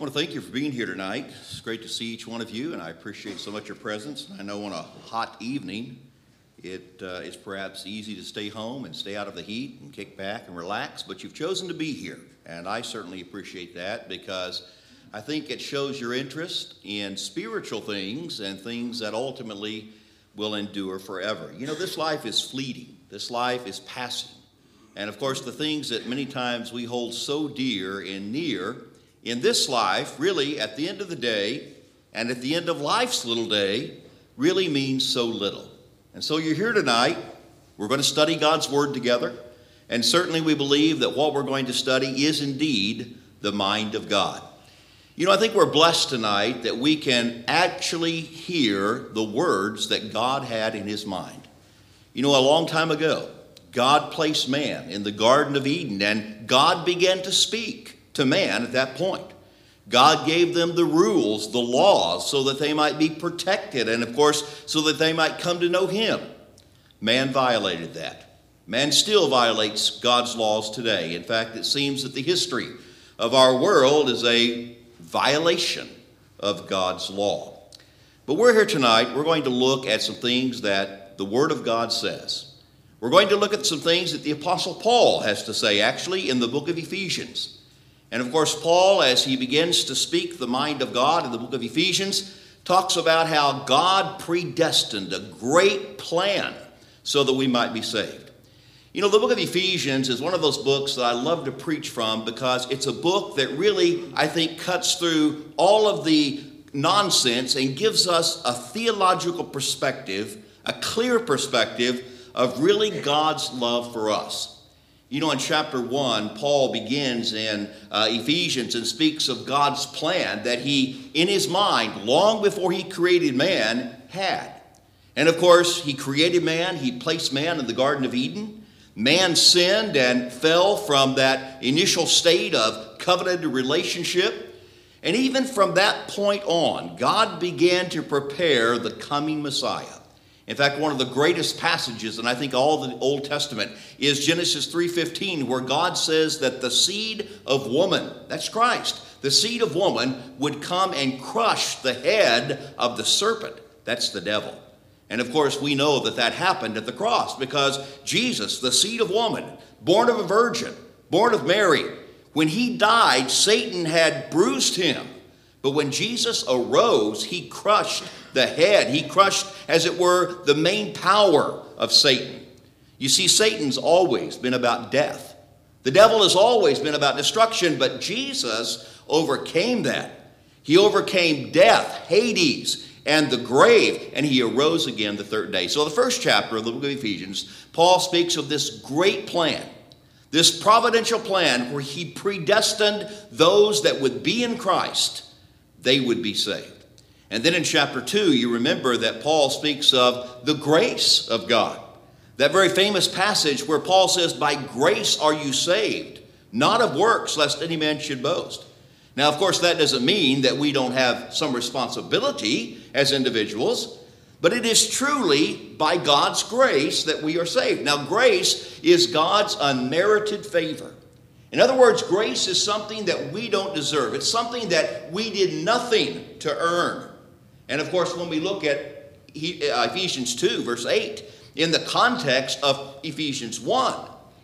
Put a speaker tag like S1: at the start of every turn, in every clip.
S1: I want to thank you for being here tonight. It's great to see each one of you, and I appreciate so much your presence. I know on a hot evening, it uh, is perhaps easy to stay home and stay out of the heat and kick back and relax, but you've chosen to be here, and I certainly appreciate that because I think it shows your interest in spiritual things and things that ultimately will endure forever. You know, this life is fleeting, this life is passing. And of course, the things that many times we hold so dear and near in this life, really, at the end of the day, and at the end of life's little day, really means so little. And so you're here tonight. We're going to study God's Word together. And certainly we believe that what we're going to study is indeed the mind of God. You know, I think we're blessed tonight that we can actually hear the words that God had in his mind. You know, a long time ago, God placed man in the Garden of Eden, and God began to speak to man at that point. God gave them the rules, the laws, so that they might be protected, and of course, so that they might come to know Him. Man violated that. Man still violates God's laws today. In fact, it seems that the history of our world is a violation of God's law. But we're here tonight, we're going to look at some things that the Word of God says. We're going to look at some things that the Apostle Paul has to say, actually, in the book of Ephesians. And of course, Paul, as he begins to speak the mind of God in the book of Ephesians, talks about how God predestined a great plan so that we might be saved. You know, the book of Ephesians is one of those books that I love to preach from because it's a book that really, I think, cuts through all of the nonsense and gives us a theological perspective, a clear perspective of really God's love for us. You know, in chapter 1, Paul begins in uh, Ephesians and speaks of God's plan that he, in his mind, long before he created man, had. And of course, he created man, he placed man in the Garden of Eden. Man sinned and fell from that initial state of covenanted relationship. And even from that point on, God began to prepare the coming Messiah. In fact, one of the greatest passages, and I think all the Old Testament, is Genesis 3:15, where God says that the seed of woman, that's Christ, the seed of woman would come and crush the head of the serpent. That's the devil. And of course, we know that that happened at the cross because Jesus, the seed of woman, born of a virgin, born of Mary, when he died, Satan had bruised him. But when Jesus arose, he crushed the head. He crushed, as it were, the main power of Satan. You see, Satan's always been about death. The devil has always been about destruction, but Jesus overcame that. He overcame death, Hades, and the grave, and he arose again the third day. So, the first chapter of the book of Ephesians, Paul speaks of this great plan, this providential plan where he predestined those that would be in Christ, they would be saved. And then in chapter 2, you remember that Paul speaks of the grace of God. That very famous passage where Paul says, By grace are you saved, not of works, lest any man should boast. Now, of course, that doesn't mean that we don't have some responsibility as individuals, but it is truly by God's grace that we are saved. Now, grace is God's unmerited favor. In other words, grace is something that we don't deserve, it's something that we did nothing to earn. And of course, when we look at uh, Ephesians 2, verse 8, in the context of Ephesians 1,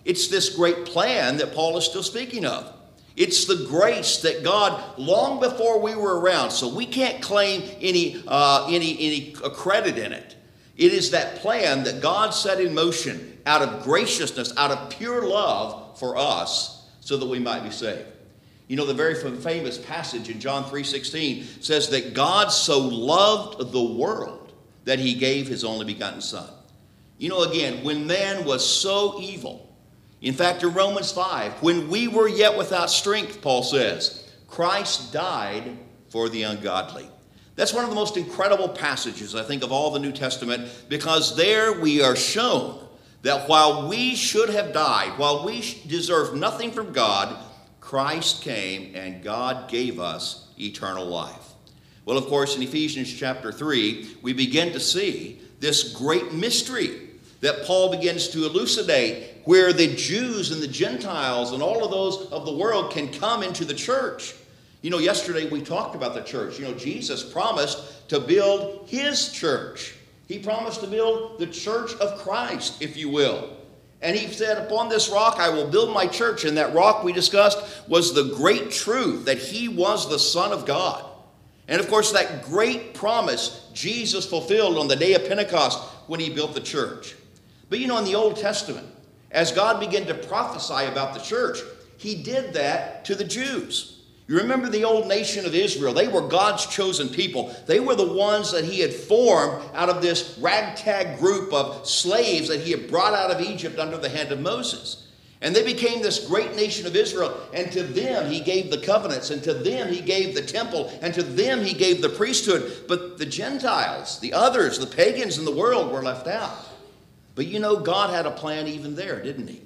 S1: it's this great plan that Paul is still speaking of. It's the grace that God, long before we were around, so we can't claim any, uh, any, any credit in it. It is that plan that God set in motion out of graciousness, out of pure love for us, so that we might be saved. You know, the very famous passage in John 3:16 says that God so loved the world that he gave his only begotten son. You know, again, when man was so evil, in fact, in Romans 5, when we were yet without strength, Paul says, Christ died for the ungodly. That's one of the most incredible passages, I think, of all the New Testament, because there we are shown that while we should have died, while we deserve nothing from God, Christ came and God gave us eternal life. Well, of course, in Ephesians chapter 3, we begin to see this great mystery that Paul begins to elucidate where the Jews and the Gentiles and all of those of the world can come into the church. You know, yesterday we talked about the church. You know, Jesus promised to build his church. He promised to build the church of Christ, if you will. And he said, Upon this rock I will build my church. And that rock we discussed was the great truth that he was the Son of God. And of course, that great promise Jesus fulfilled on the day of Pentecost when he built the church. But you know, in the Old Testament, as God began to prophesy about the church, he did that to the Jews. You remember the old nation of Israel. They were God's chosen people. They were the ones that He had formed out of this ragtag group of slaves that He had brought out of Egypt under the hand of Moses. And they became this great nation of Israel. And to them He gave the covenants, and to them He gave the temple, and to them He gave the priesthood. But the Gentiles, the others, the pagans in the world were left out. But you know, God had a plan even there, didn't He?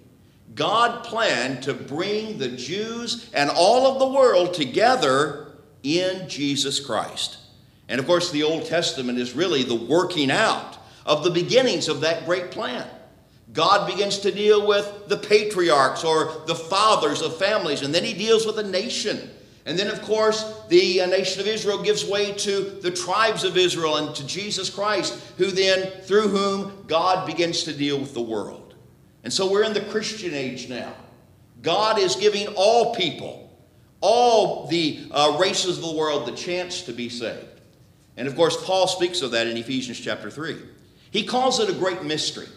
S1: God planned to bring the Jews and all of the world together in Jesus Christ. And of course, the Old Testament is really the working out of the beginnings of that great plan. God begins to deal with the patriarchs or the fathers of families, and then he deals with a nation. And then, of course, the uh, nation of Israel gives way to the tribes of Israel and to Jesus Christ, who then, through whom God begins to deal with the world. And so we're in the Christian age now. God is giving all people, all the uh, races of the world, the chance to be saved. And of course, Paul speaks of that in Ephesians chapter 3. He calls it a great mystery.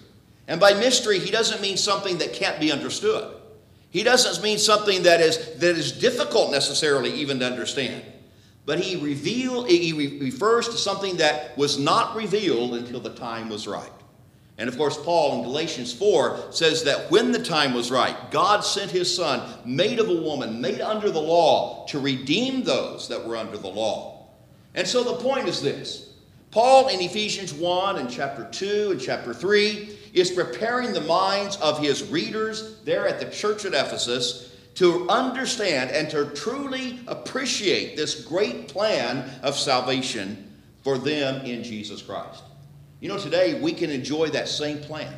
S1: And by mystery, he doesn't mean something that can't be understood. He doesn't mean something that is, that is difficult necessarily even to understand. But he, reveal, he refers to something that was not revealed until the time was right. And of course, Paul in Galatians 4 says that when the time was right, God sent his son, made of a woman, made under the law, to redeem those that were under the law. And so the point is this Paul in Ephesians 1 and chapter 2 and chapter 3 is preparing the minds of his readers there at the church at Ephesus to understand and to truly appreciate this great plan of salvation for them in Jesus Christ. You know, today we can enjoy that same plan.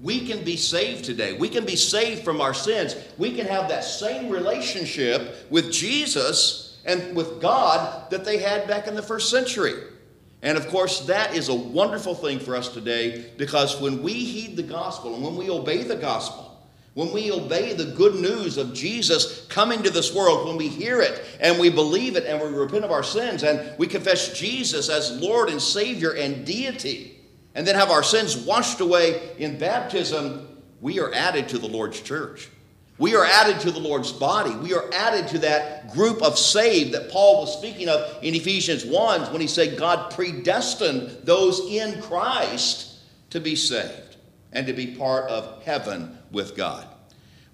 S1: We can be saved today. We can be saved from our sins. We can have that same relationship with Jesus and with God that they had back in the first century. And of course, that is a wonderful thing for us today because when we heed the gospel and when we obey the gospel, when we obey the good news of Jesus coming to this world, when we hear it and we believe it and we repent of our sins and we confess Jesus as Lord and Savior and deity, and then have our sins washed away in baptism, we are added to the Lord's church. We are added to the Lord's body. We are added to that group of saved that Paul was speaking of in Ephesians 1 when he said God predestined those in Christ to be saved and to be part of heaven with God.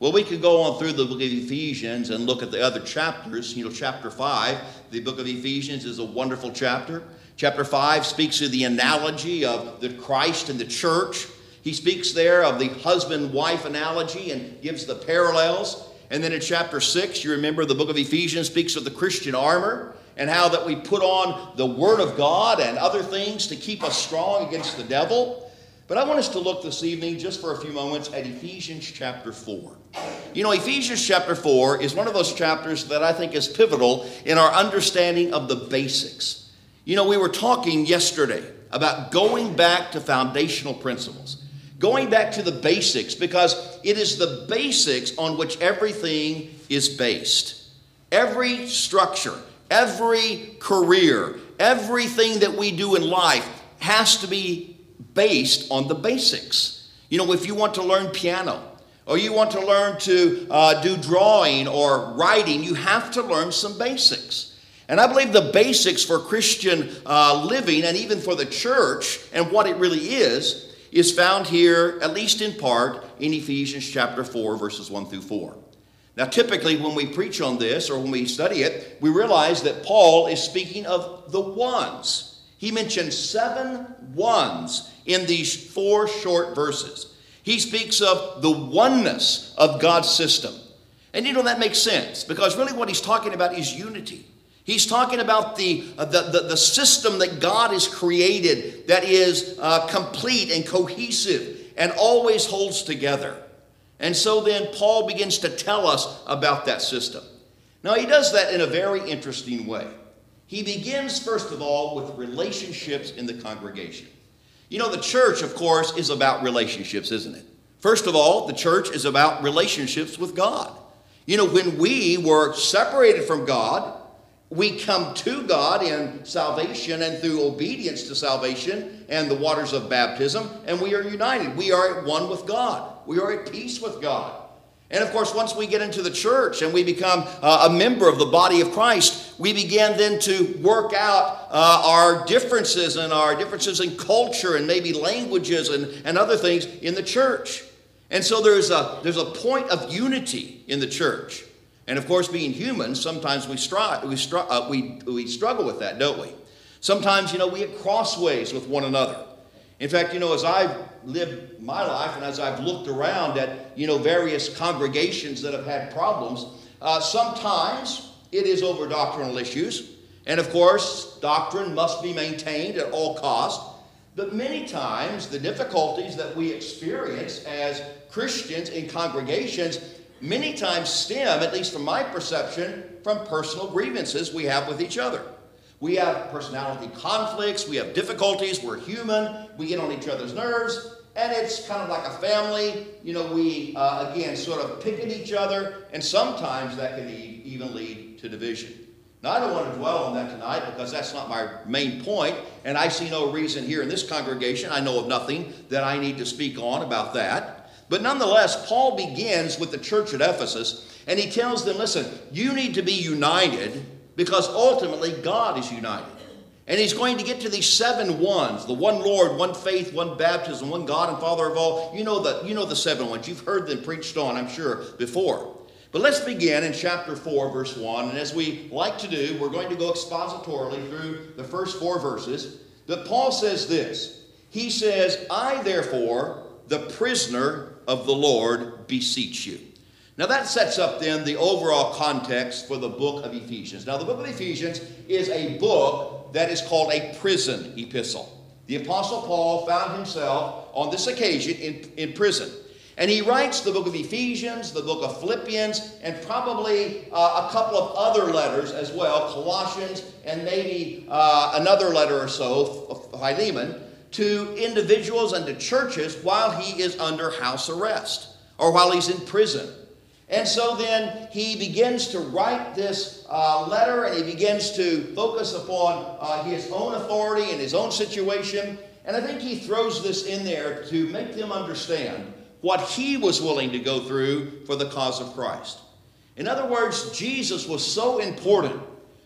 S1: Well, we could go on through the book of Ephesians and look at the other chapters. You know, chapter 5, the book of Ephesians is a wonderful chapter. Chapter 5 speaks of the analogy of the Christ and the church. He speaks there of the husband wife analogy and gives the parallels. And then in chapter 6, you remember the book of Ephesians speaks of the Christian armor and how that we put on the Word of God and other things to keep us strong against the devil. But I want us to look this evening, just for a few moments, at Ephesians chapter 4. You know, Ephesians chapter 4 is one of those chapters that I think is pivotal in our understanding of the basics. You know, we were talking yesterday about going back to foundational principles, going back to the basics, because it is the basics on which everything is based. Every structure, every career, everything that we do in life has to be based on the basics. You know, if you want to learn piano, or you want to learn to uh, do drawing or writing, you have to learn some basics. And I believe the basics for Christian uh, living and even for the church and what it really is, is found here, at least in part, in Ephesians chapter 4, verses 1 through 4. Now, typically, when we preach on this or when we study it, we realize that Paul is speaking of the ones. He mentions seven ones in these four short verses. He speaks of the oneness of God's system. And you know, that makes sense because really what he's talking about is unity. He's talking about the, uh, the, the, the, system that God has created that is uh, complete and cohesive and always holds together. And so then Paul begins to tell us about that system. Now, he does that in a very interesting way. He begins, first of all, with relationships in the congregation. You know, the church, of course, is about relationships, isn't it? First of all, the church is about relationships with God. You know, when we were separated from God, we come to God in salvation and through obedience to salvation and the waters of baptism, and we are united. We are at one with God. We are at peace with God. And of course, once we get into the church and we become uh, a member of the body of Christ, we begin then to work out uh, our differences and our differences in culture and maybe languages and, and other things in the church. And so there's a, there's a point of unity in the church. And of course, being human, sometimes we, stri- we, str- uh, we, we struggle with that, don't we? Sometimes, you know, we get crossways with one another. In fact, you know, as I've lived my life and as I've looked around at, you know, various congregations that have had problems, uh, sometimes it is over doctrinal issues. And of course, doctrine must be maintained at all costs. But many times, the difficulties that we experience as Christians in congregations many times stem, at least from my perception, from personal grievances we have with each other. We have personality conflicts, we have difficulties, we're human, we get on each other's nerves, and it's kind of like a family. You know, we, uh, again, sort of pick at each other, and sometimes that can even lead to division. Now, I don't want to dwell on that tonight because that's not my main point, and I see no reason here in this congregation. I know of nothing that I need to speak on about that. But nonetheless, Paul begins with the church at Ephesus, and he tells them listen, you need to be united because ultimately God is united. And he's going to get to these seven ones the one Lord, one faith, one baptism, one God and Father of all. You know the, you know the seven ones. You've heard them preached on, I'm sure, before. But let's begin in chapter 4, verse 1. And as we like to do, we're going to go expositorily through the first four verses. But Paul says this He says, I therefore, the prisoner of the Lord, beseech you. Now that sets up then the overall context for the book of Ephesians. Now, the book of Ephesians is a book that is called a prison epistle. The Apostle Paul found himself on this occasion in, in prison. And he writes the book of Ephesians, the book of Philippians, and probably uh, a couple of other letters as well, Colossians, and maybe uh, another letter or so, Philemon, to individuals and to churches while he is under house arrest or while he's in prison. And so then he begins to write this uh, letter and he begins to focus upon uh, his own authority and his own situation. And I think he throws this in there to make them understand what he was willing to go through for the cause of Christ. In other words, Jesus was so important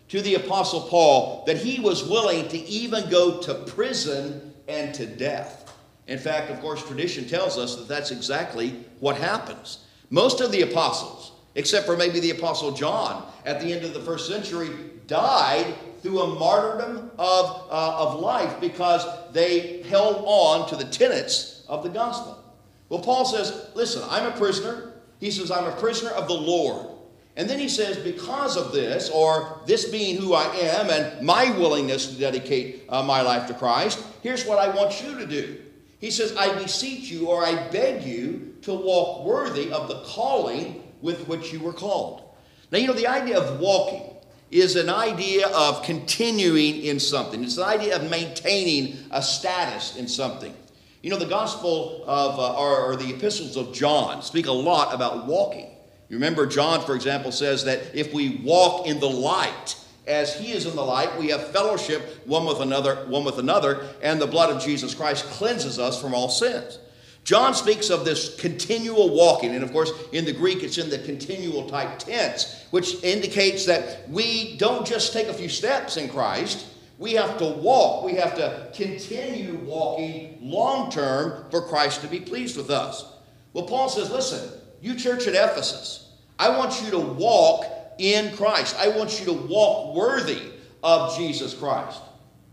S1: to the Apostle Paul that he was willing to even go to prison and to death. In fact, of course, tradition tells us that that's exactly what happens. Most of the apostles, except for maybe the apostle John at the end of the first century, died through a martyrdom of, uh, of life because they held on to the tenets of the gospel. Well, Paul says, listen, I'm a prisoner. He says, I'm a prisoner of the Lord. And then he says, because of this, or this being who I am and my willingness to dedicate uh, my life to Christ, here's what I want you to do. He says, I beseech you, or I beg you, to walk worthy of the calling with which you were called. Now, you know, the idea of walking is an idea of continuing in something, it's an idea of maintaining a status in something. You know, the Gospel of, uh, or, or the epistles of John speak a lot about walking. You remember, John, for example, says that if we walk in the light, as he is in the light, we have fellowship one with another, one with another, and the blood of Jesus Christ cleanses us from all sins. John speaks of this continual walking, and of course, in the Greek, it's in the continual type tense, which indicates that we don't just take a few steps in Christ. We have to walk. We have to continue walking long term for Christ to be pleased with us. Well, Paul says, listen, you church at Ephesus, I want you to walk in Christ. I want you to walk worthy of Jesus Christ.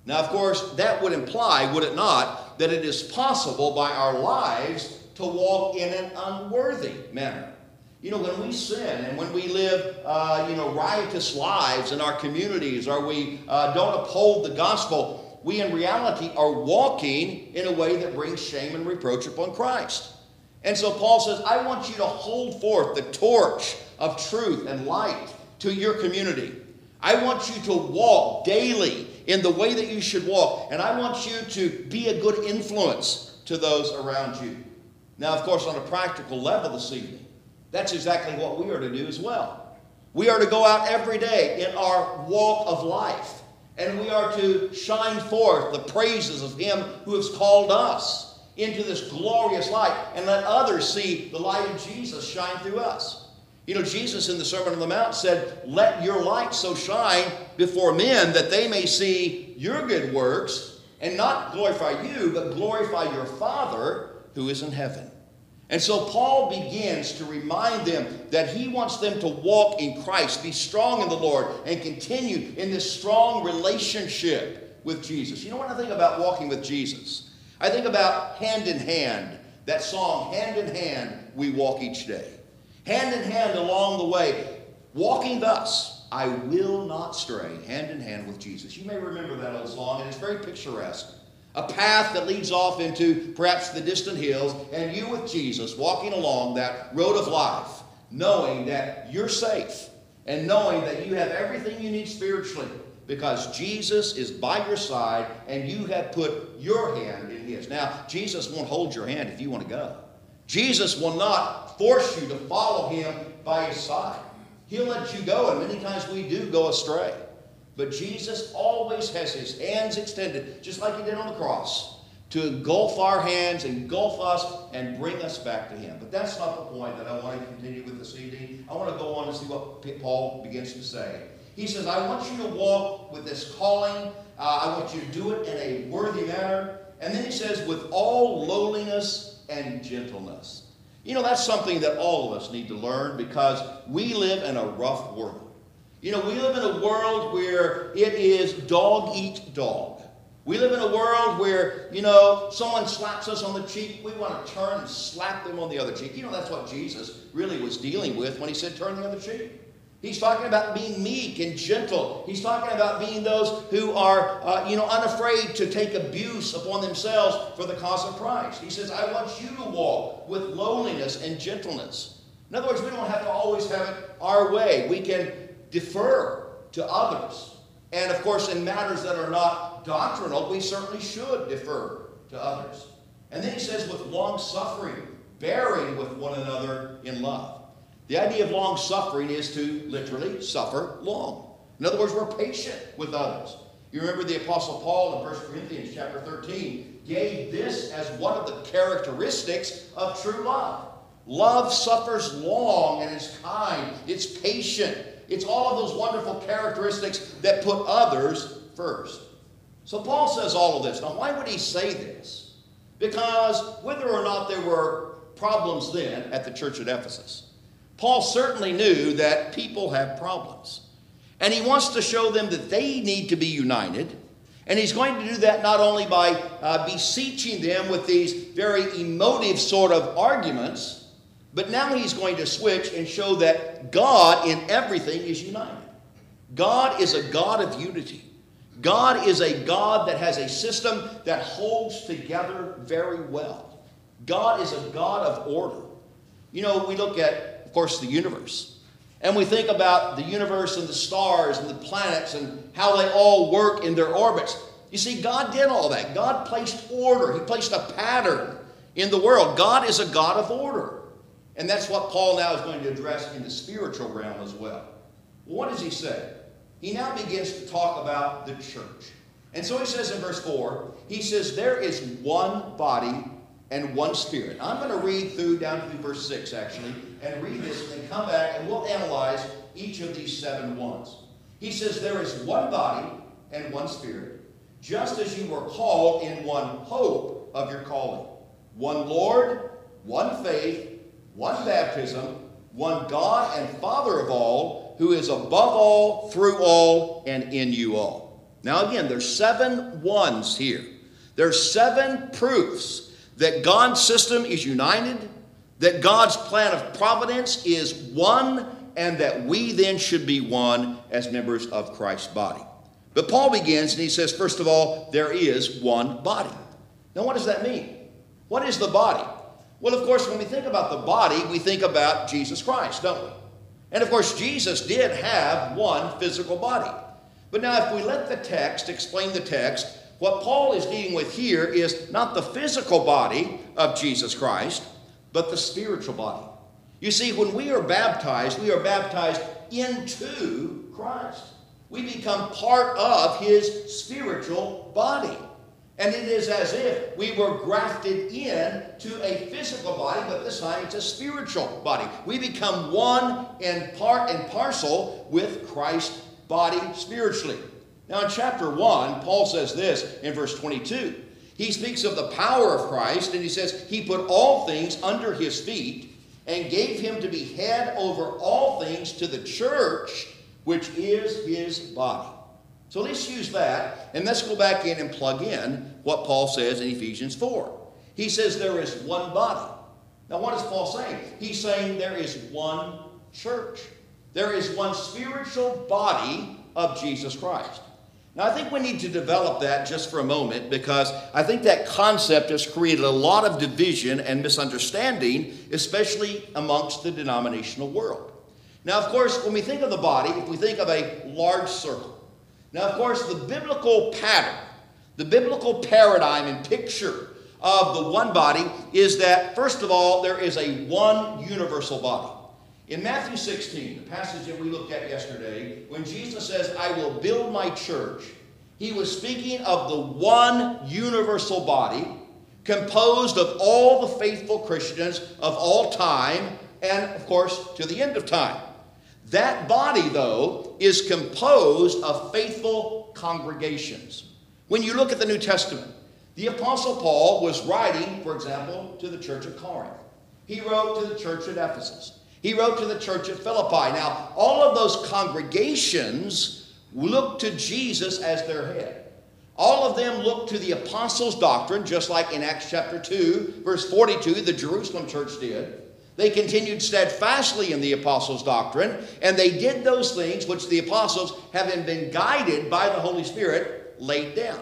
S1: Now, of course, that would imply, would it not, that it is possible by our lives to walk in an unworthy manner. You know, when we sin and when we live, uh, you know, riotous lives in our communities or we uh, don't uphold the gospel, we in reality are walking in a way that brings shame and reproach upon Christ. And so Paul says, I want you to hold forth the torch of truth and light to your community. I want you to walk daily in the way that you should walk. And I want you to be a good influence to those around you. Now, of course, on a practical level this evening, that's exactly what we are to do as well. We are to go out every day in our walk of life, and we are to shine forth the praises of Him who has called us into this glorious light and let others see the light of Jesus shine through us. You know, Jesus in the Sermon on the Mount said, Let your light so shine before men that they may see your good works and not glorify you, but glorify your Father who is in heaven. And so Paul begins to remind them that he wants them to walk in Christ, be strong in the Lord, and continue in this strong relationship with Jesus. You know what I think about walking with Jesus? I think about hand in hand, that song, Hand in Hand, we walk each day. Hand in hand along the way, walking thus, I will not stray, hand in hand with Jesus. You may remember that old song, and it's very picturesque. A path that leads off into perhaps the distant hills, and you with Jesus walking along that road of life, knowing that you're safe and knowing that you have everything you need spiritually because Jesus is by your side and you have put your hand in His. Now, Jesus won't hold your hand if you want to go. Jesus will not force you to follow Him by His side. He'll let you go, and many times we do go astray. But Jesus always has His hands extended, just like He did on the cross, to engulf our hands, engulf us, and bring us back to Him. But that's not the point that I want to continue with this evening. I want to go on and see what Paul begins to say. He says, I want you to walk with this calling. Uh, I want you to do it in a worthy manner. And then he says, with all lowliness and gentleness. You know, that's something that all of us need to learn because we live in a rough world. You know, we live in a world where it is dog eat dog. We live in a world where, you know, someone slaps us on the cheek, we want to turn and slap them on the other cheek. You know, that's what Jesus really was dealing with when he said, turn the other cheek. He's talking about being meek and gentle. He's talking about being those who are, uh, you know, unafraid to take abuse upon themselves for the cause of Christ. He says, I want you to walk with lowliness and gentleness. In other words, we don't have to always have it our way. We can defer to others. And of course, in matters that are not doctrinal, we certainly should defer to others. And then he says, with long suffering, bearing with one another in love. The idea of long suffering is to literally suffer long. In other words, we're patient with others. You remember the Apostle Paul in 1 Corinthians chapter 13 gave this as one of the characteristics of true love. Love suffers long and is kind, it's patient. It's all of those wonderful characteristics that put others first. So Paul says all of this. Now, why would he say this? Because whether or not there were problems then at the church at Ephesus, Paul certainly knew that people have problems. And he wants to show them that they need to be united. And he's going to do that not only by uh, beseeching them with these very emotive sort of arguments, but now he's going to switch and show that God in everything is united. God is a God of unity. God is a God that has a system that holds together very well. God is a God of order. You know, we look at of course, the universe. And we think about the universe and the stars and the planets and how they all work in their orbits. You see, God did all that. God placed order, He placed a pattern in the world. God is a God of order. And that's what Paul now is going to address in the spiritual realm as well. well what does he say? He now begins to talk about the church. And so he says in verse 4, he says, There is one body and one spirit. I'm going to read through down to verse 6 actually and read this and then come back and we'll analyze each of these seven ones. He says, There is one body and one spirit, just as you were called in one hope of your calling. One Lord, one faith, one baptism, one God and Father of all, who is above all, through all, and in you all. Now, again, there's seven ones here. There's seven proofs that God's system is united that God's plan of providence is one and that we then should be one as members of Christ's body. But Paul begins and he says, first of all, there is one body. Now, what does that mean? What is the body? Well, of course, when we think about the body, we think about Jesus Christ, don't we? And of course, Jesus did have one physical body. But now, if we let the text explain the text, what Paul is dealing with here is not the physical body of Jesus Christ, but the spiritual body. You see, when we are baptized, we are baptized into Christ. We become part of his spiritual body. And it is as if we were grafted in to a physical body, but this time it's a spiritual body. We become one and part and parcel with Christ's body spiritually. Now, in chapter 1, Paul says this in verse 22. He speaks of the power of Christ, and he says, He put all things under his feet and gave him to be head over all things to the church, which is his body. So let's use that, and let's go back in and plug in what Paul says in Ephesians 4. He says there is one body. Now, what is Paul saying? He's saying there is one church. There is one spiritual body of Jesus Christ. Now, I think we need to develop that just for a moment because I think that concept has created a lot of division and misunderstanding, especially amongst the denominational world. Now, of course, when we think of the body, if we think of a large circle, now, of course, the biblical pattern, the biblical paradigm and picture of the one body is that, first of all, there is a one universal body. In Matthew 16, the passage that we looked at yesterday, when Jesus says, I will build my church, he was speaking of the one universal body composed of all the faithful Christians of all time and, of course, to the end of time. That body, though, is composed of faithful congregations. When you look at the New Testament, the Apostle Paul was writing, for example, to the church of Corinth. He wrote to the church at Ephesus. He wrote to the church at Philippi. Now, all of those congregations look to Jesus as their head. All of them look to the apostles' doctrine, just like in Acts chapter 2, verse 42, the Jerusalem church did. They continued steadfastly in the apostles' doctrine, and they did those things which the apostles, having been guided by the Holy Spirit, laid down.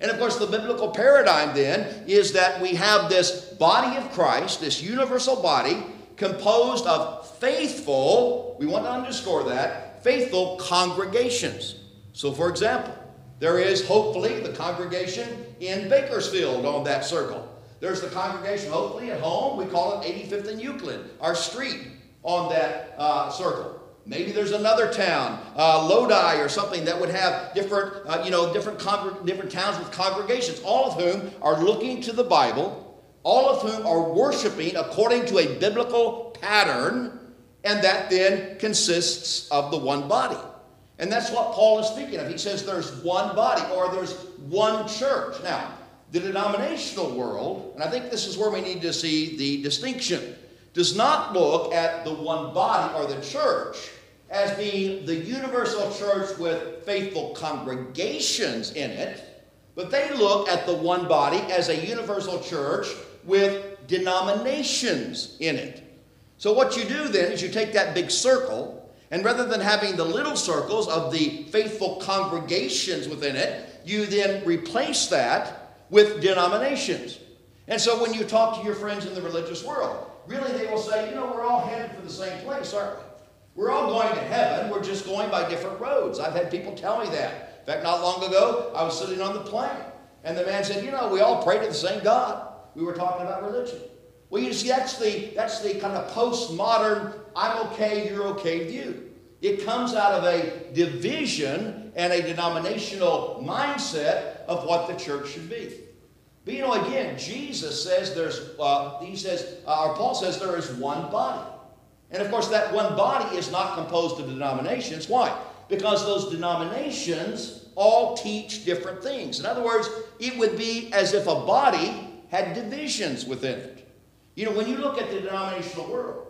S1: And of course, the biblical paradigm then is that we have this body of Christ, this universal body, composed of faithful, we want to underscore that, faithful congregations. So, for example, there is hopefully the congregation in Bakersfield on that circle. There's the congregation hopefully at home. We call it 85th and Euclid, our street on that uh, circle. Maybe there's another town, uh, Lodi or something, that would have different, uh, you know, different, different towns with congregations, all of whom are looking to the Bible all of whom are worshiping according to a biblical pattern, and that then consists of the one body. And that's what Paul is speaking of. He says there's one body or there's one church. Now, the denominational world, and I think this is where we need to see the distinction, does not look at the one body or the church as being the universal church with faithful congregations in it, but they look at the one body as a universal church with denominations in it. So, what you do then is you take that big circle, and rather than having the little circles of the faithful congregations within it, you then replace that with denominations. And so, when you talk to your friends in the religious world, really they will say, you know, we're all headed for the same place, aren't we? We're all going to heaven, we're just going by different roads. I've had people tell me that. In fact, not long ago, I was sitting on the plane, and the man said, you know, we all pray to the same God we were talking about religion. Well, you see, that's the, that's the kind of postmodern, I'm okay, you're okay view. It comes out of a division and a denominational mindset of what the church should be. But you know, again, Jesus says there's, uh, he says, uh, or Paul says there is one body. And of course, that one body is not composed of denominations. Why? Because those denominations all teach different things. In other words, it would be as if a body had divisions within it. You know, when you look at the denominational world,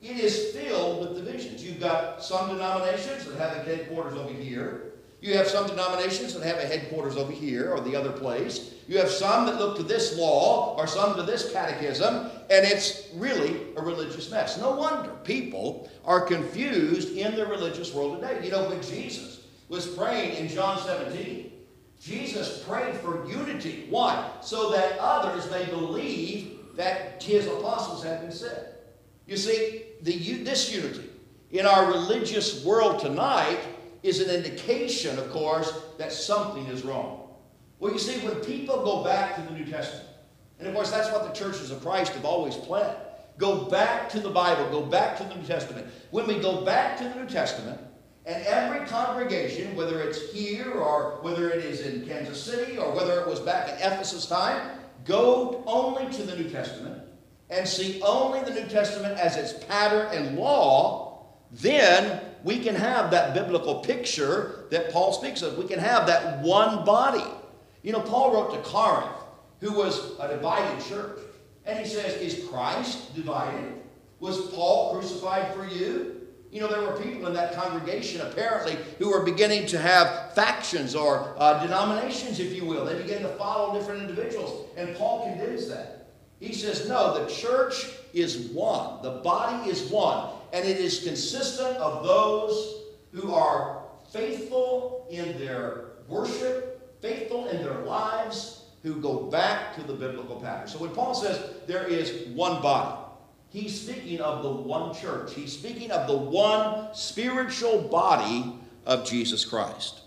S1: it is filled with divisions. You've got some denominations that have a headquarters over here. You have some denominations that have a headquarters over here or the other place. You have some that look to this law or some to this catechism, and it's really a religious mess. No wonder people are confused in the religious world today. You know, when Jesus was praying in John 17, Jesus prayed for unity. Why? So that others may believe that his apostles had been sent. You see, the, this unity in our religious world tonight is an indication, of course, that something is wrong. Well, you see, when people go back to the New Testament, and of course, that's what the churches of Christ have always planned. Go back to the Bible, go back to the New Testament. When we go back to the New Testament, and every congregation, whether it's here or whether it is in Kansas City or whether it was back in Ephesus time, go only to the New Testament and see only the New Testament as its pattern and law, then we can have that biblical picture that Paul speaks of. We can have that one body. You know, Paul wrote to Corinth, who was a divided church. And he says, Is Christ divided? Was Paul crucified for you? You know, there were people in that congregation apparently who were beginning to have factions or uh, denominations, if you will. They began to follow different individuals. And Paul condemns that. He says, No, the church is one, the body is one, and it is consistent of those who are faithful in their worship, faithful in their lives, who go back to the biblical pattern. So when Paul says there is one body, he's speaking of the one church. He's speaking of the one spiritual body of Jesus Christ.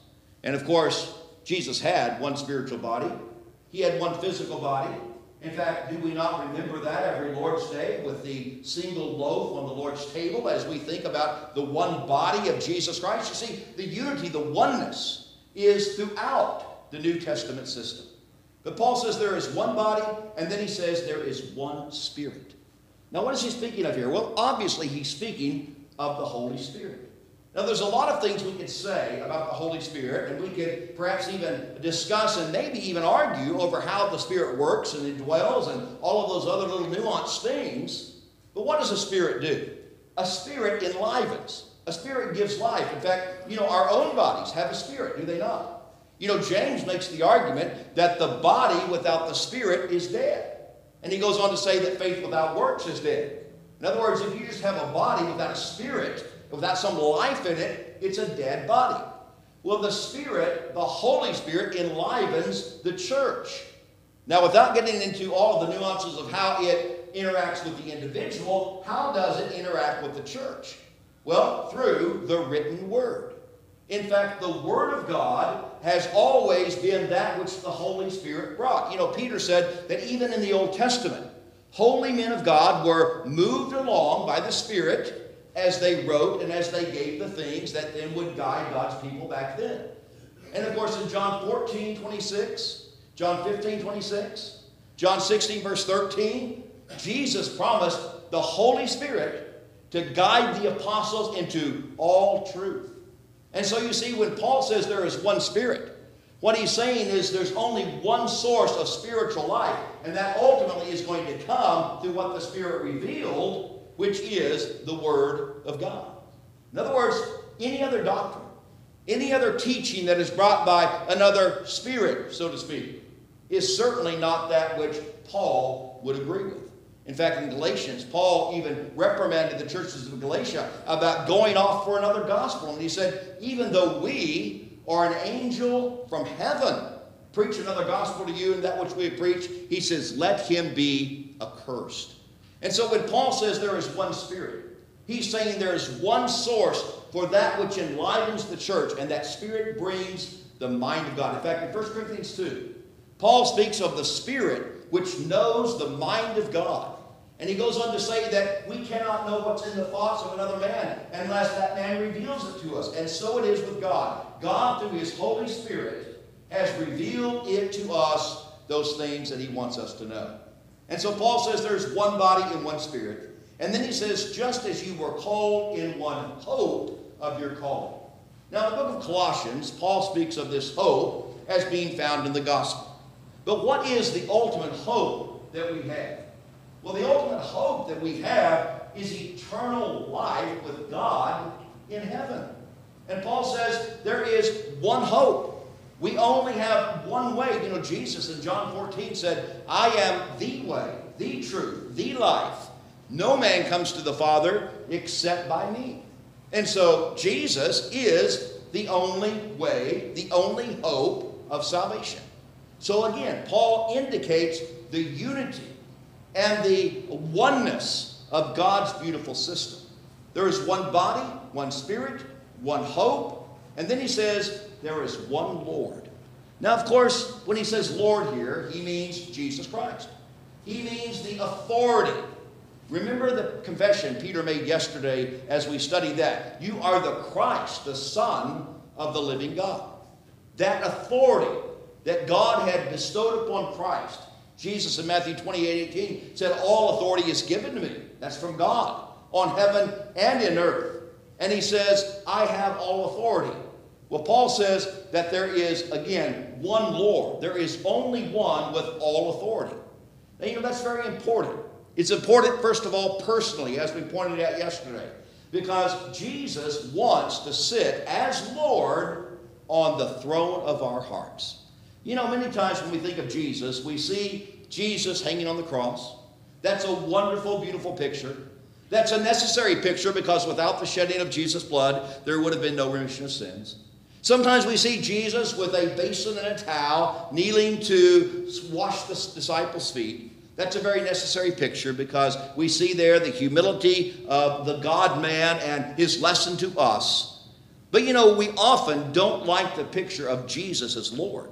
S1: And of course, Jesus had one spiritual body, he had one physical body. In fact, do we not remember that every Lord's Day with the single loaf on the Lord's table as we think about the one body of Jesus Christ? You see, the unity, the oneness, is throughout the New Testament system. But Paul says there is one body, and then he says there is one spirit. Now, what is he speaking of here? Well, obviously, he's speaking of the Holy Spirit. Now, there's a lot of things we could say about the Holy Spirit, and we could perhaps even discuss and maybe even argue over how the Spirit works and it dwells and all of those other little nuanced things. But what does a Spirit do? A Spirit enlivens. A Spirit gives life. In fact, you know, our own bodies have a Spirit, do they not? You know, James makes the argument that the body without the spirit is dead. And he goes on to say that faith without works is dead. In other words, if you just have a body without a spirit, without some life in it, it's a dead body. Well, the Spirit, the Holy Spirit, enlivens the church. Now, without getting into all the nuances of how it interacts with the individual, how does it interact with the church? Well, through the written word. In fact, the Word of God has always been that which the Holy Spirit brought. You know, Peter said that even in the Old Testament, holy men of God were moved along by the Spirit as they wrote and as they gave the things that then would guide God's people back then. And of course, in John 14, 26, John 15, 26, John 16, verse 13, Jesus promised the Holy Spirit to guide the apostles into all truth. And so you see, when Paul says there is one Spirit, what he's saying is there's only one source of spiritual life, and that ultimately is going to come through what the Spirit revealed, which is the Word of God. In other words, any other doctrine, any other teaching that is brought by another spirit, so to speak, is certainly not that which Paul would agree with. In fact, in Galatians, Paul even reprimanded the churches of Galatia about going off for another gospel. And he said, even though we are an angel from heaven preach another gospel to you and that which we preach, he says, let him be accursed. And so when Paul says there is one spirit, he's saying there is one source for that which enlivens the church, and that spirit brings the mind of God. In fact, in 1 Corinthians 2, Paul speaks of the spirit which knows the mind of God. And he goes on to say that we cannot know what's in the thoughts of another man unless that man reveals it to us. And so it is with God. God, through his Holy Spirit, has revealed it to us, those things that he wants us to know. And so Paul says there's one body and one spirit. And then he says, just as you were called in one hope of your calling. Now, in the book of Colossians, Paul speaks of this hope as being found in the gospel. But what is the ultimate hope that we have? Well, the ultimate hope that we have is eternal life with God in heaven. And Paul says there is one hope. We only have one way. You know, Jesus in John 14 said, I am the way, the truth, the life. No man comes to the Father except by me. And so Jesus is the only way, the only hope of salvation. So again, Paul indicates the unity and the oneness of God's beautiful system. There is one body, one spirit, one hope. And then he says, there is one Lord. Now, of course, when he says Lord here, he means Jesus Christ. He means the authority. Remember the confession Peter made yesterday as we studied that. You are the Christ, the Son of the living God. That authority that God had bestowed upon Christ. Jesus in Matthew 28 18 said, All authority is given to me. That's from God on heaven and in earth. And he says, I have all authority. Well, Paul says that there is, again, one Lord. There is only one with all authority. Now, you know, that's very important. It's important, first of all, personally, as we pointed out yesterday, because Jesus wants to sit as Lord on the throne of our hearts. You know, many times when we think of Jesus, we see Jesus hanging on the cross. That's a wonderful, beautiful picture. That's a necessary picture because without the shedding of Jesus' blood, there would have been no remission of sins. Sometimes we see Jesus with a basin and a towel kneeling to wash the disciples' feet. That's a very necessary picture because we see there the humility of the God man and his lesson to us. But you know, we often don't like the picture of Jesus as Lord.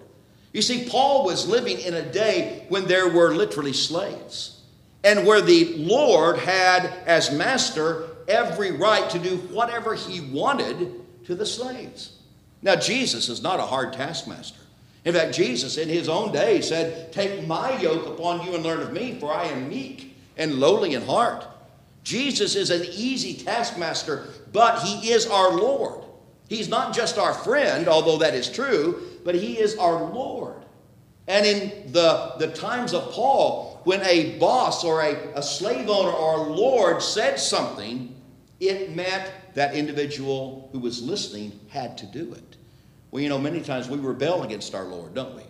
S1: You see, Paul was living in a day when there were literally slaves, and where the Lord had, as master, every right to do whatever he wanted to the slaves. Now, Jesus is not a hard taskmaster. In fact, Jesus in his own day said, Take my yoke upon you and learn of me, for I am meek and lowly in heart. Jesus is an easy taskmaster, but he is our Lord. He's not just our friend, although that is true, but he is our Lord. And in the, the times of Paul, when a boss or a, a slave owner or a lord said something, it meant that individual who was listening had to do it. Well, you know, many times we rebel against our Lord, don't we?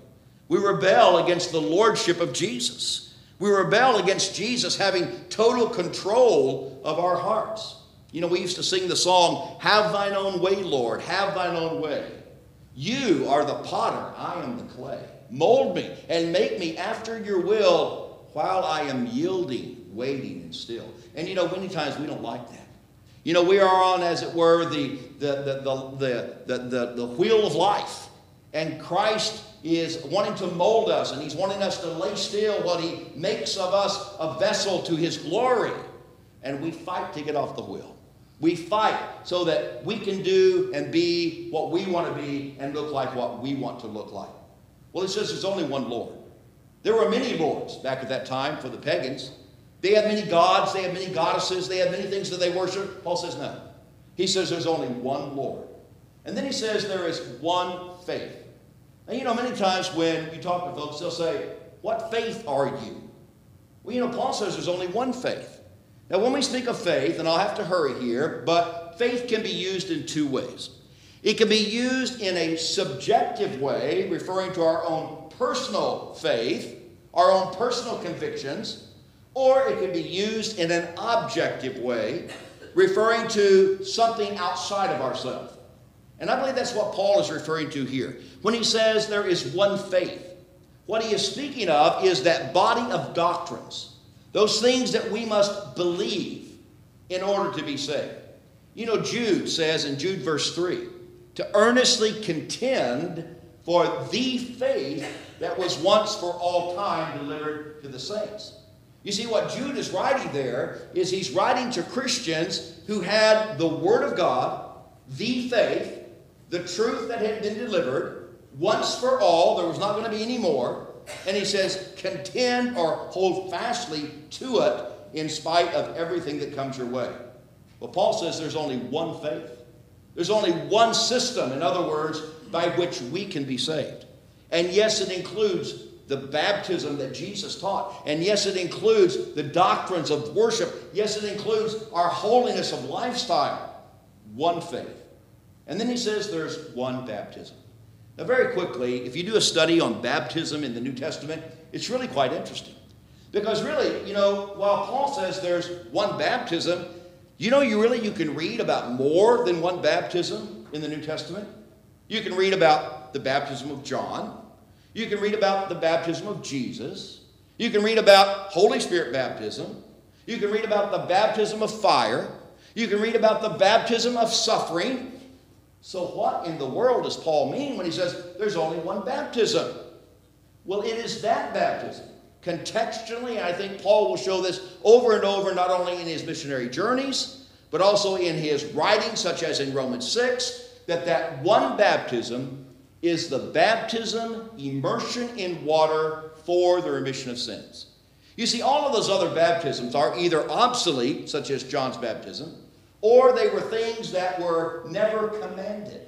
S1: We rebel against the lordship of Jesus. We rebel against Jesus having total control of our hearts. You know, we used to sing the song, Have thine own way, Lord, have thine own way. You are the potter, I am the clay. Mold me and make me after your will while I am yielding, waiting, and still. And you know, many times we don't like that. You know, we are on, as it were, the, the, the, the, the, the, the wheel of life. And Christ is wanting to mold us, and He's wanting us to lay still while He makes of us a vessel to His glory. And we fight to get off the wheel. We fight so that we can do and be what we want to be and look like what we want to look like. Well, it says there's only one Lord. There were many lords back at that time for the pagans. They had many gods, they had many goddesses, they had many things that they worshiped. Paul says no. He says there's only one Lord. And then he says there is one faith. And you know, many times when you talk to folks, they'll say, What faith are you? Well, you know, Paul says there's only one faith. Now, when we speak of faith, and I'll have to hurry here, but faith can be used in two ways. It can be used in a subjective way, referring to our own personal faith, our own personal convictions, or it can be used in an objective way, referring to something outside of ourselves. And I believe that's what Paul is referring to here. When he says there is one faith, what he is speaking of is that body of doctrines, those things that we must believe in order to be saved. You know, Jude says in Jude verse 3 to earnestly contend for the faith that was once for all time delivered to the saints. You see, what Jude is writing there is he's writing to Christians who had the Word of God, the faith, the truth that had been delivered once for all. There was not going to be any more. And he says, contend or hold fastly to it in spite of everything that comes your way. Well, Paul says there's only one faith. There's only one system, in other words, by which we can be saved. And yes, it includes the baptism that Jesus taught. And yes, it includes the doctrines of worship. Yes, it includes our holiness of lifestyle. One faith. And then he says there's one baptism. Now, very quickly, if you do a study on baptism in the New Testament, it's really quite interesting. Because really, you know, while Paul says there's one baptism, you know, you really you can read about more than one baptism in the New Testament. You can read about the baptism of John. You can read about the baptism of Jesus. You can read about Holy Spirit baptism. You can read about the baptism of fire. You can read about the baptism of suffering. So, what in the world does Paul mean when he says there's only one baptism? Well, it is that baptism. Contextually, I think Paul will show this over and over, not only in his missionary journeys, but also in his writings, such as in Romans 6, that that one baptism is the baptism, immersion in water for the remission of sins. You see, all of those other baptisms are either obsolete, such as John's baptism, or they were things that were never commanded.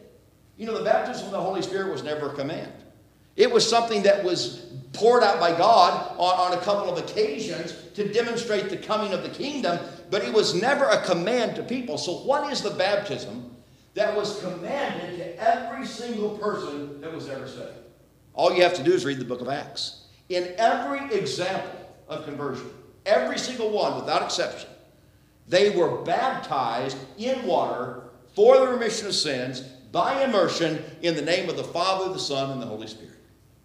S1: You know, the baptism of the Holy Spirit was never a command. It was something that was poured out by God on, on a couple of occasions to demonstrate the coming of the kingdom, but it was never a command to people. So, what is the baptism that was commanded to every single person that was ever saved? All you have to do is read the book of Acts. In every example of conversion, every single one without exception, they were baptized in water for the remission of sins by immersion in the name of the Father, the Son, and the Holy Spirit.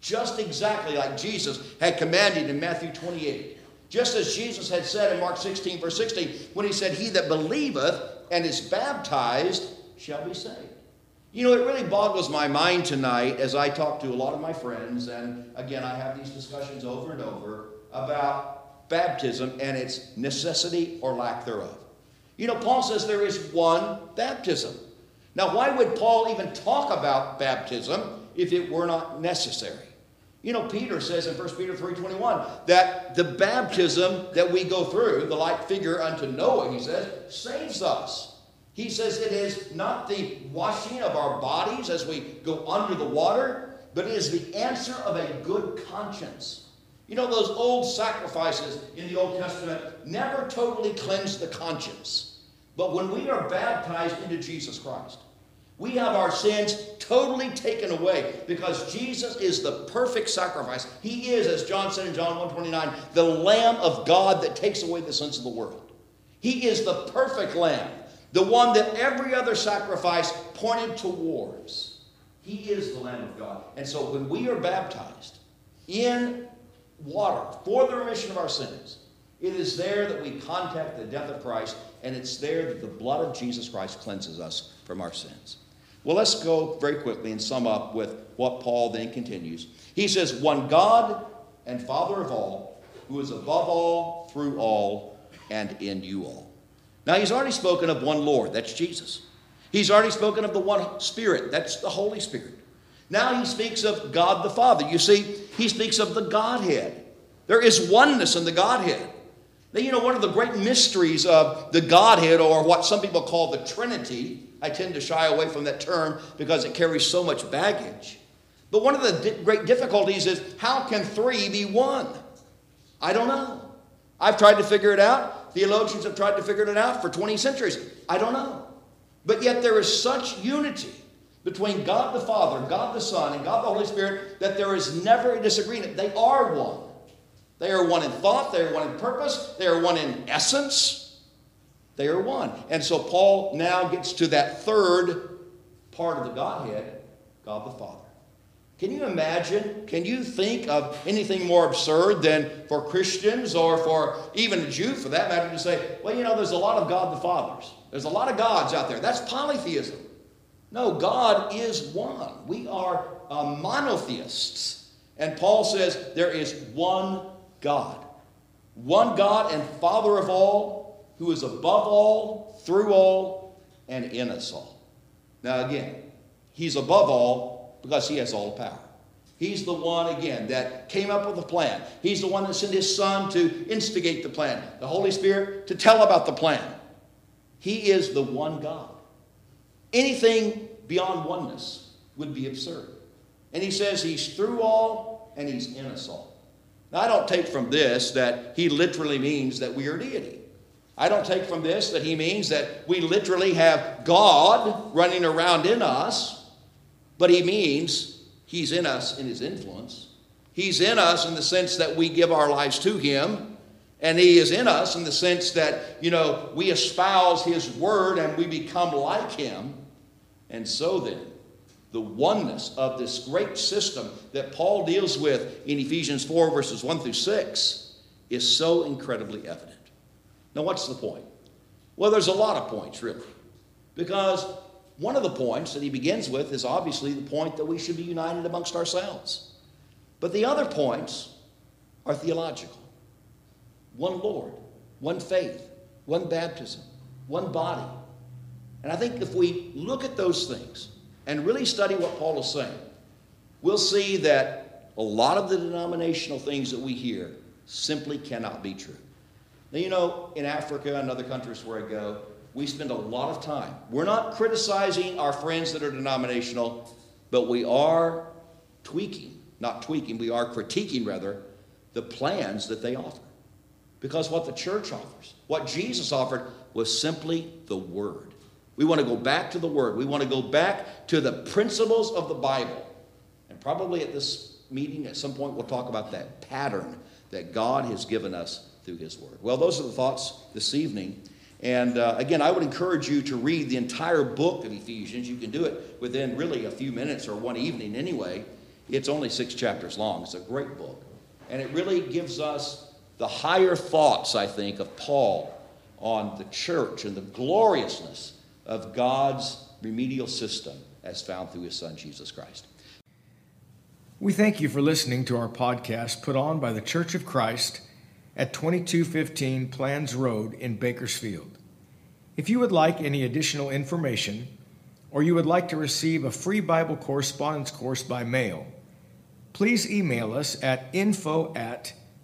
S1: Just exactly like Jesus had commanded in Matthew 28. Just as Jesus had said in Mark 16, verse 16, when he said, He that believeth and is baptized shall be saved. You know, it really boggles my mind tonight as I talk to a lot of my friends, and again, I have these discussions over and over about baptism and its necessity or lack thereof. You know, Paul says there is one baptism. Now, why would Paul even talk about baptism if it were not necessary? You know, Peter says in 1 Peter 3.21 that the baptism that we go through, the like figure unto Noah, he says, saves us. He says it is not the washing of our bodies as we go under the water, but it is the answer of a good conscience. You know, those old sacrifices in the Old Testament never totally cleanse the conscience. But when we are baptized into Jesus Christ, we have our sins totally taken away because Jesus is the perfect sacrifice. He is, as John said in John 129, the Lamb of God that takes away the sins of the world. He is the perfect Lamb, the one that every other sacrifice pointed towards. He is the Lamb of God. And so when we are baptized in water for the remission of our sins, it is there that we contact the death of Christ, and it's there that the blood of Jesus Christ cleanses us from our sins. Well, let's go very quickly and sum up with what Paul then continues. He says, One God and Father of all, who is above all, through all, and in you all. Now, he's already spoken of one Lord, that's Jesus. He's already spoken of the one Spirit, that's the Holy Spirit. Now he speaks of God the Father. You see, he speaks of the Godhead. There is oneness in the Godhead. Now, you know, one of the great mysteries of the Godhead, or what some people call the Trinity, I tend to shy away from that term because it carries so much baggage. But one of the di- great difficulties is how can three be one? I don't know. I've tried to figure it out. Theologians have tried to figure it out for 20 centuries. I don't know. But yet there is such unity between God the Father, God the Son, and God the Holy Spirit that there is never a disagreement. They are one. They are one in thought, they are one in purpose, they are one in essence. They are one. And so Paul now gets to that third part of the Godhead, God the Father. Can you imagine? Can you think of anything more absurd than for Christians or for even a Jew for that matter to say, well, you know, there's a lot of God the Fathers. There's a lot of gods out there. That's polytheism. No, God is one. We are uh, monotheists. And Paul says there is one God. One God and Father of all, who is above all, through all, and in us all. Now, again, he's above all because he has all power. He's the one, again, that came up with the plan. He's the one that sent his son to instigate the plan, the Holy Spirit to tell about the plan. He is the one God. Anything beyond oneness would be absurd. And he says he's through all and he's in us all. Now, I don't take from this that he literally means that we are deity. I don't take from this that he means that we literally have God running around in us, but he means he's in us in his influence. He's in us in the sense that we give our lives to him, and he is in us in the sense that, you know, we espouse his word and we become like him. And so then, the oneness of this great system that Paul deals with in Ephesians 4, verses 1 through 6, is so incredibly evident. Now, what's the point? Well, there's a lot of points, really. Because one of the points that he begins with is obviously the point that we should be united amongst ourselves. But the other points are theological one Lord, one faith, one baptism, one body. And I think if we look at those things and really study what Paul is saying, we'll see that a lot of the denominational things that we hear simply cannot be true. Now, you know, in Africa and other countries where I go, we spend a lot of time. We're not criticizing our friends that are denominational, but we are tweaking, not tweaking, we are critiquing rather, the plans that they offer. Because what the church offers, what Jesus offered, was simply the Word. We want to go back to the Word. We want to go back to the principles of the Bible. And probably at this meeting, at some point, we'll talk about that pattern that God has given us through His Word. Well, those are the thoughts this evening. And uh, again, I would encourage you to read the entire book of Ephesians. You can do it within really a few minutes or one evening anyway. It's only six chapters long. It's a great book. And it really gives us the higher thoughts, I think, of Paul on the church and the gloriousness of God's remedial system as found through his son, Jesus Christ.
S2: We thank you for listening to our podcast put on by the Church of Christ at 2215 Planz Road in Bakersfield. If you would like any additional information, or you would like to receive a free Bible correspondence course by mail, please email us at info at